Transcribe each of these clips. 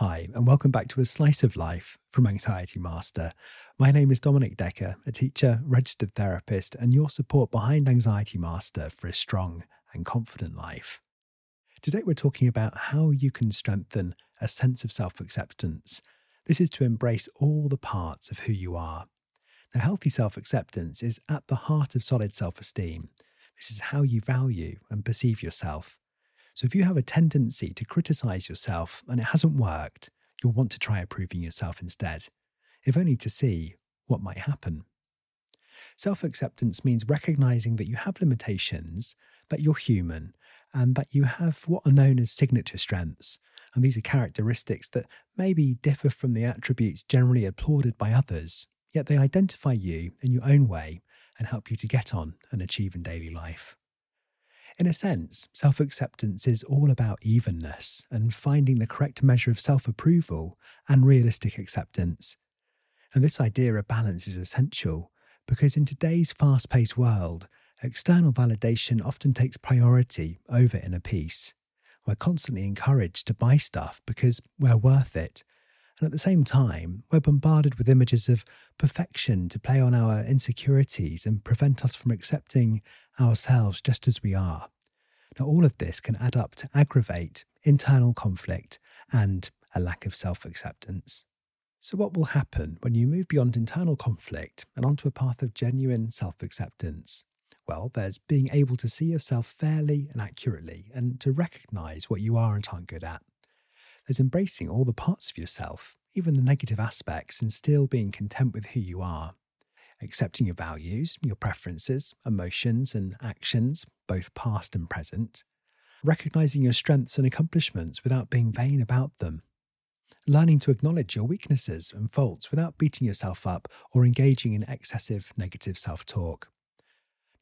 Hi, and welcome back to a slice of life from Anxiety Master. My name is Dominic Decker, a teacher, registered therapist, and your support behind Anxiety Master for a strong and confident life. Today, we're talking about how you can strengthen a sense of self acceptance. This is to embrace all the parts of who you are. Now, healthy self acceptance is at the heart of solid self esteem. This is how you value and perceive yourself so if you have a tendency to criticize yourself and it hasn't worked, you'll want to try approving yourself instead, if only to see what might happen. Self acceptance means recognizing that you have limitations, that you're human, and that you have what are known as signature strengths. And these are characteristics that maybe differ from the attributes generally applauded by others, yet they identify you in your own way and help you to get on and achieve in daily life. In a sense, self acceptance is all about evenness and finding the correct measure of self approval and realistic acceptance. And this idea of balance is essential because in today's fast paced world, external validation often takes priority over inner peace. We're constantly encouraged to buy stuff because we're worth it. And at the same time, we're bombarded with images of perfection to play on our insecurities and prevent us from accepting ourselves just as we are. Now, all of this can add up to aggravate internal conflict and a lack of self acceptance. So, what will happen when you move beyond internal conflict and onto a path of genuine self acceptance? Well, there's being able to see yourself fairly and accurately and to recognize what you are and aren't good at. There's embracing all the parts of yourself, even the negative aspects, and still being content with who you are. Accepting your values, your preferences, emotions, and actions, both past and present, recognizing your strengths and accomplishments without being vain about them, learning to acknowledge your weaknesses and faults without beating yourself up or engaging in excessive negative self talk.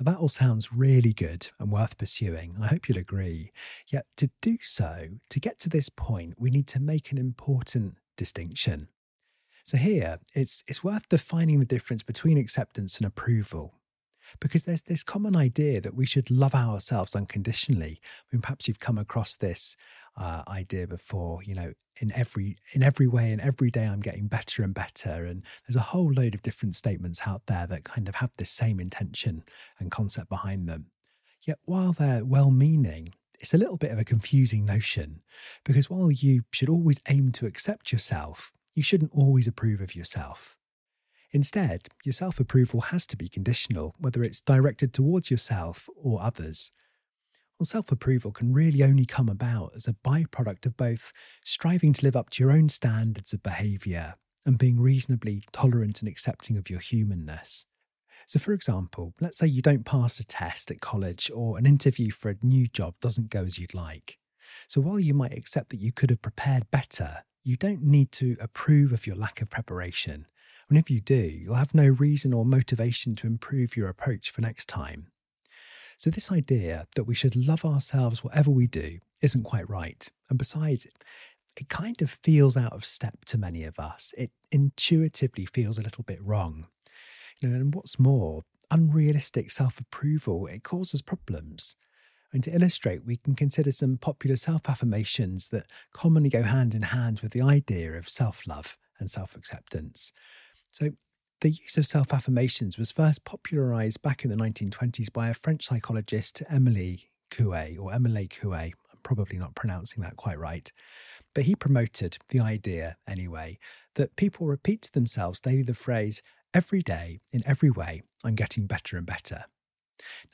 Now, that all sounds really good and worth pursuing. I hope you'll agree. Yet, to do so, to get to this point, we need to make an important distinction. So here, it's, it's worth defining the difference between acceptance and approval. Because there's this common idea that we should love ourselves unconditionally. I mean, perhaps you've come across this uh, idea before. You know, in every in every way, and every day, I'm getting better and better. And there's a whole load of different statements out there that kind of have the same intention and concept behind them. Yet, while they're well-meaning, it's a little bit of a confusing notion because while you should always aim to accept yourself, you shouldn't always approve of yourself. Instead, your self approval has to be conditional, whether it's directed towards yourself or others. Well, self approval can really only come about as a byproduct of both striving to live up to your own standards of behaviour and being reasonably tolerant and accepting of your humanness. So, for example, let's say you don't pass a test at college or an interview for a new job doesn't go as you'd like. So, while you might accept that you could have prepared better, you don't need to approve of your lack of preparation. And if you do, you'll have no reason or motivation to improve your approach for next time. So, this idea that we should love ourselves whatever we do isn't quite right. And besides, it kind of feels out of step to many of us. It intuitively feels a little bit wrong. You know, and what's more, unrealistic self approval, it causes problems. And to illustrate, we can consider some popular self affirmations that commonly go hand in hand with the idea of self love and self acceptance. So, the use of self affirmations was first popularized back in the 1920s by a French psychologist, Emily Coué, or Emile Coué. I'm probably not pronouncing that quite right. But he promoted the idea, anyway, that people repeat to themselves daily the phrase, every day, in every way, I'm getting better and better.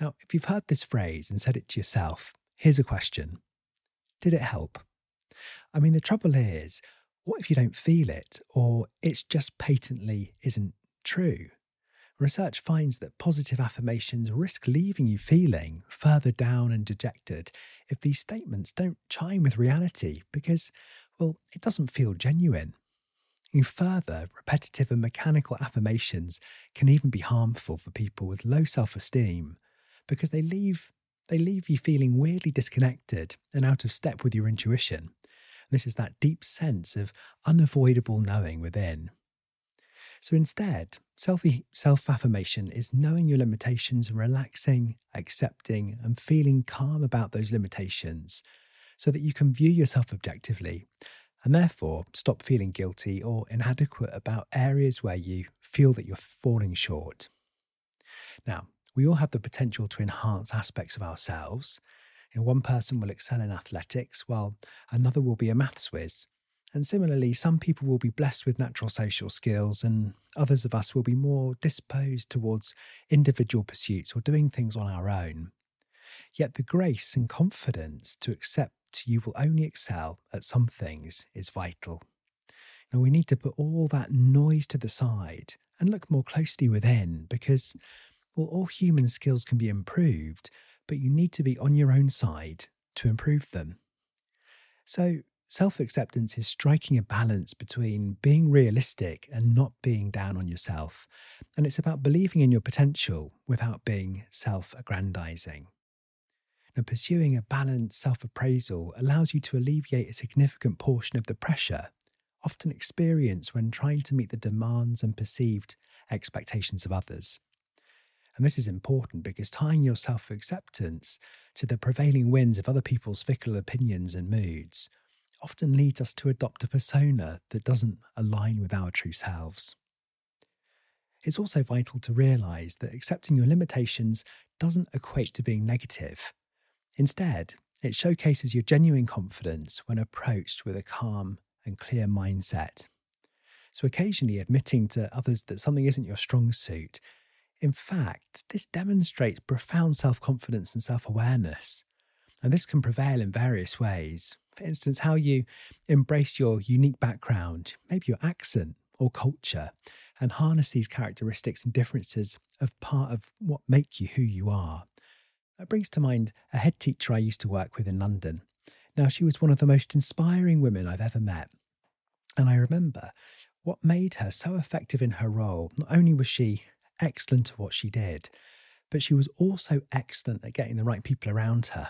Now, if you've heard this phrase and said it to yourself, here's a question Did it help? I mean, the trouble is, what if you don't feel it, or it's just patently isn't true? Research finds that positive affirmations risk leaving you feeling further down and dejected if these statements don't chime with reality because, well, it doesn't feel genuine. And further, repetitive and mechanical affirmations can even be harmful for people with low self esteem because they leave, they leave you feeling weirdly disconnected and out of step with your intuition. This is that deep sense of unavoidable knowing within. So instead, self affirmation is knowing your limitations and relaxing, accepting, and feeling calm about those limitations so that you can view yourself objectively and therefore stop feeling guilty or inadequate about areas where you feel that you're falling short. Now, we all have the potential to enhance aspects of ourselves. You know, one person will excel in athletics, while another will be a maths whiz. And similarly, some people will be blessed with natural social skills, and others of us will be more disposed towards individual pursuits or doing things on our own. Yet the grace and confidence to accept you will only excel at some things is vital. Now, we need to put all that noise to the side and look more closely within because, well, all human skills can be improved, but you need to be on your own side to improve them. So, self acceptance is striking a balance between being realistic and not being down on yourself. And it's about believing in your potential without being self aggrandizing. Now, pursuing a balanced self appraisal allows you to alleviate a significant portion of the pressure often experienced when trying to meet the demands and perceived expectations of others. And this is important because tying your self acceptance to the prevailing winds of other people's fickle opinions and moods often leads us to adopt a persona that doesn't align with our true selves. It's also vital to realize that accepting your limitations doesn't equate to being negative. Instead, it showcases your genuine confidence when approached with a calm and clear mindset. So, occasionally admitting to others that something isn't your strong suit, in fact, this demonstrates profound self confidence and self awareness. And this can prevail in various ways. For instance, how you embrace your unique background, maybe your accent or culture, and harness these characteristics and differences of part of what make you who you are. That brings to mind a head teacher I used to work with in London. Now, she was one of the most inspiring women I've ever met. And I remember what made her so effective in her role. Not only was she excellent at what she did, but she was also excellent at getting the right people around her.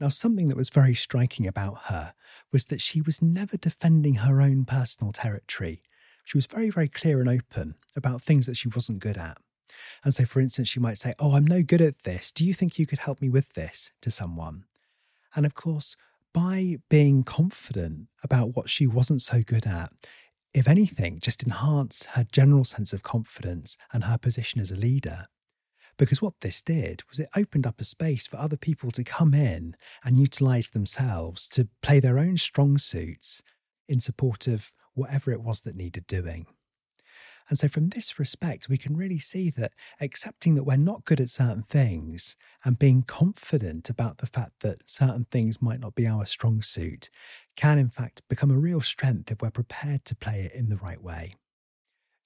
Now, something that was very striking about her was that she was never defending her own personal territory. She was very, very clear and open about things that she wasn't good at. And so, for instance, she might say, Oh, I'm no good at this. Do you think you could help me with this to someone? And of course, by being confident about what she wasn't so good at, if anything, just enhanced her general sense of confidence and her position as a leader. Because what this did was it opened up a space for other people to come in and utilize themselves to play their own strong suits in support of whatever it was that needed doing. And so, from this respect, we can really see that accepting that we're not good at certain things and being confident about the fact that certain things might not be our strong suit can, in fact, become a real strength if we're prepared to play it in the right way.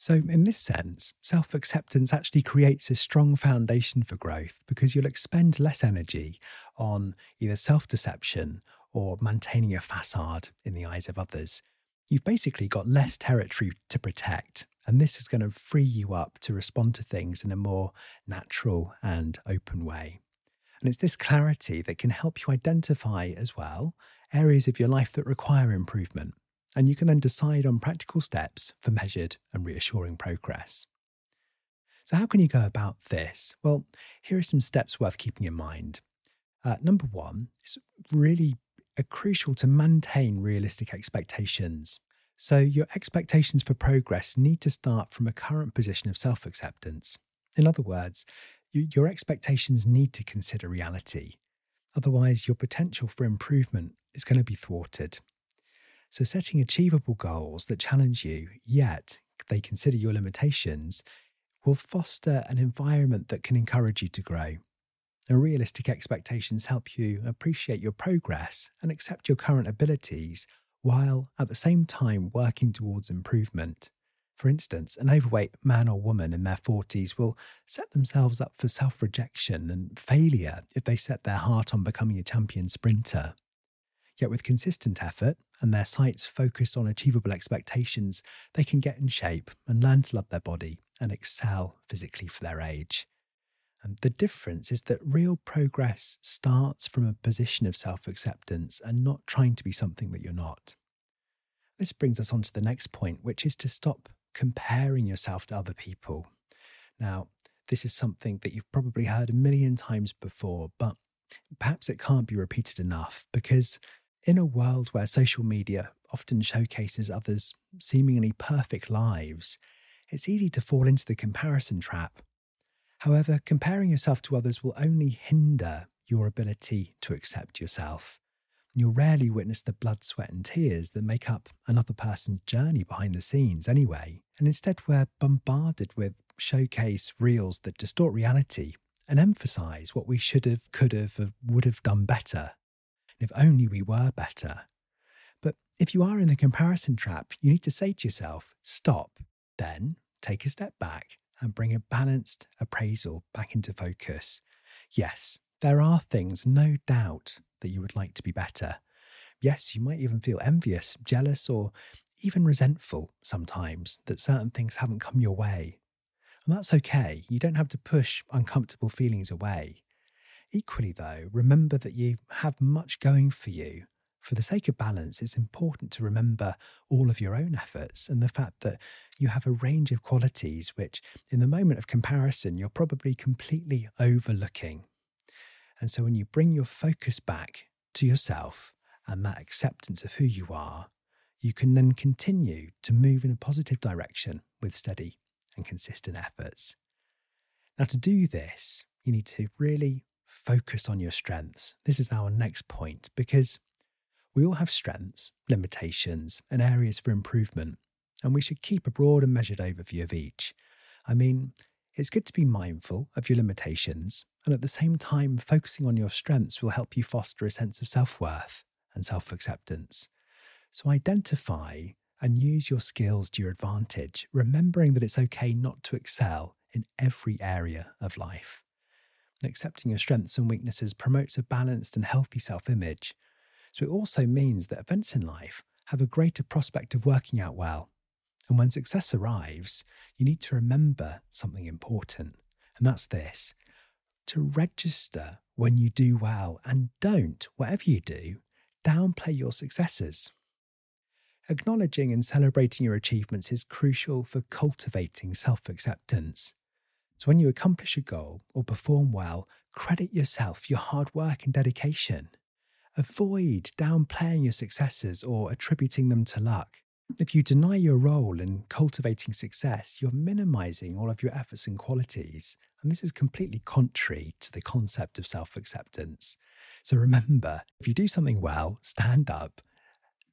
So, in this sense, self acceptance actually creates a strong foundation for growth because you'll expend less energy on either self deception or maintaining a facade in the eyes of others. You've basically got less territory to protect and this is going to free you up to respond to things in a more natural and open way. And it's this clarity that can help you identify as well areas of your life that require improvement. And you can then decide on practical steps for measured and reassuring progress. So, how can you go about this? Well, here are some steps worth keeping in mind. Uh, number one, it's really crucial to maintain realistic expectations. So, your expectations for progress need to start from a current position of self acceptance. In other words, you, your expectations need to consider reality. Otherwise, your potential for improvement is going to be thwarted. So, setting achievable goals that challenge you, yet they consider your limitations, will foster an environment that can encourage you to grow. And realistic expectations help you appreciate your progress and accept your current abilities while at the same time working towards improvement. For instance, an overweight man or woman in their 40s will set themselves up for self rejection and failure if they set their heart on becoming a champion sprinter. Yet, with consistent effort and their sights focused on achievable expectations, they can get in shape and learn to love their body and excel physically for their age. And the difference is that real progress starts from a position of self acceptance and not trying to be something that you're not. This brings us on to the next point, which is to stop comparing yourself to other people. Now, this is something that you've probably heard a million times before, but perhaps it can't be repeated enough because in a world where social media often showcases others' seemingly perfect lives, it's easy to fall into the comparison trap. However, comparing yourself to others will only hinder your ability to accept yourself. You'll rarely witness the blood, sweat, and tears that make up another person's journey behind the scenes, anyway. And instead, we're bombarded with showcase reels that distort reality and emphasize what we should have, could have, would have done better. If only we were better. But if you are in the comparison trap, you need to say to yourself, stop, then take a step back and bring a balanced appraisal back into focus. Yes, there are things, no doubt, that you would like to be better. Yes, you might even feel envious, jealous, or even resentful sometimes that certain things haven't come your way. And that's okay. You don't have to push uncomfortable feelings away. Equally, though, remember that you have much going for you. For the sake of balance, it's important to remember all of your own efforts and the fact that you have a range of qualities which, in the moment of comparison, you're probably completely overlooking. And so, when you bring your focus back to yourself and that acceptance of who you are, you can then continue to move in a positive direction with steady and consistent efforts. Now, to do this, you need to really focus on your strengths. This is our next point because we all have strengths, limitations, and areas for improvement, and we should keep a broad and measured overview of each. I mean, it's good to be mindful of your limitations, and at the same time, focusing on your strengths will help you foster a sense of self worth and self acceptance. So identify and use your skills to your advantage, remembering that it's okay not to excel in every area of life. Accepting your strengths and weaknesses promotes a balanced and healthy self image. So it also means that events in life have a greater prospect of working out well. And when success arrives, you need to remember something important, and that's this to register when you do well and don't, whatever you do, downplay your successes. Acknowledging and celebrating your achievements is crucial for cultivating self acceptance. So, when you accomplish a goal or perform well, credit yourself, for your hard work, and dedication. Avoid downplaying your successes or attributing them to luck. If you deny your role in cultivating success, you're minimizing all of your efforts and qualities. And this is completely contrary to the concept of self acceptance. So remember, if you do something well, stand up,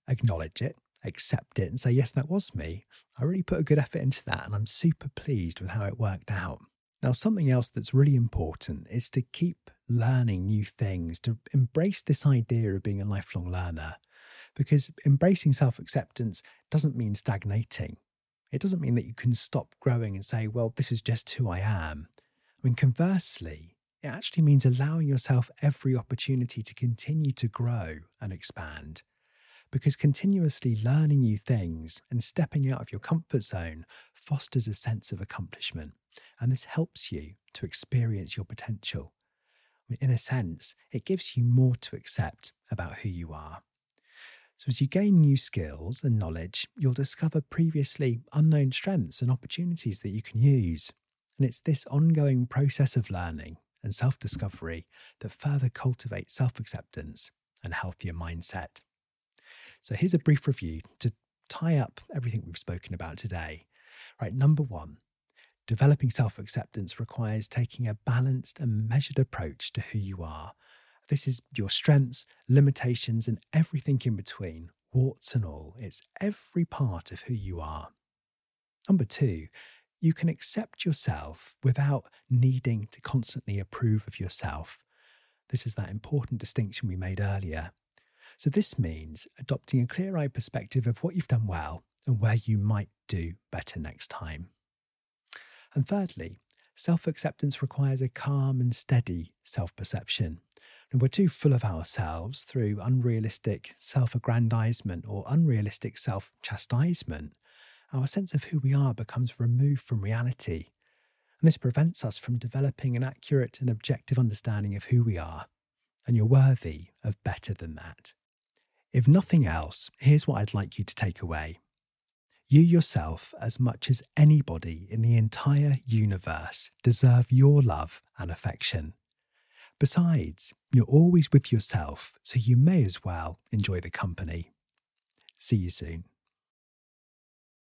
acknowledge it, accept it and say, yes, that was me. I really put a good effort into that and I'm super pleased with how it worked out. Now, something else that's really important is to keep learning new things, to embrace this idea of being a lifelong learner, because embracing self acceptance doesn't mean stagnating. It doesn't mean that you can stop growing and say, well, this is just who I am. I mean, conversely, it actually means allowing yourself every opportunity to continue to grow and expand because continuously learning new things and stepping out of your comfort zone fosters a sense of accomplishment. And this helps you to experience your potential. In a sense, it gives you more to accept about who you are. So, as you gain new skills and knowledge, you'll discover previously unknown strengths and opportunities that you can use. And it's this ongoing process of learning and self discovery that further cultivates self acceptance and healthier mindset. So here's a brief review to tie up everything we've spoken about today. Right, number one, developing self acceptance requires taking a balanced and measured approach to who you are. This is your strengths, limitations, and everything in between, warts and all. It's every part of who you are. Number two, you can accept yourself without needing to constantly approve of yourself. This is that important distinction we made earlier. So, this means adopting a clear eyed perspective of what you've done well and where you might do better next time. And thirdly, self acceptance requires a calm and steady self perception. And we're too full of ourselves through unrealistic self aggrandizement or unrealistic self chastisement. Our sense of who we are becomes removed from reality. And this prevents us from developing an accurate and objective understanding of who we are. And you're worthy of better than that. If nothing else, here's what I'd like you to take away. You yourself, as much as anybody in the entire universe, deserve your love and affection. Besides, you're always with yourself, so you may as well enjoy the company. See you soon.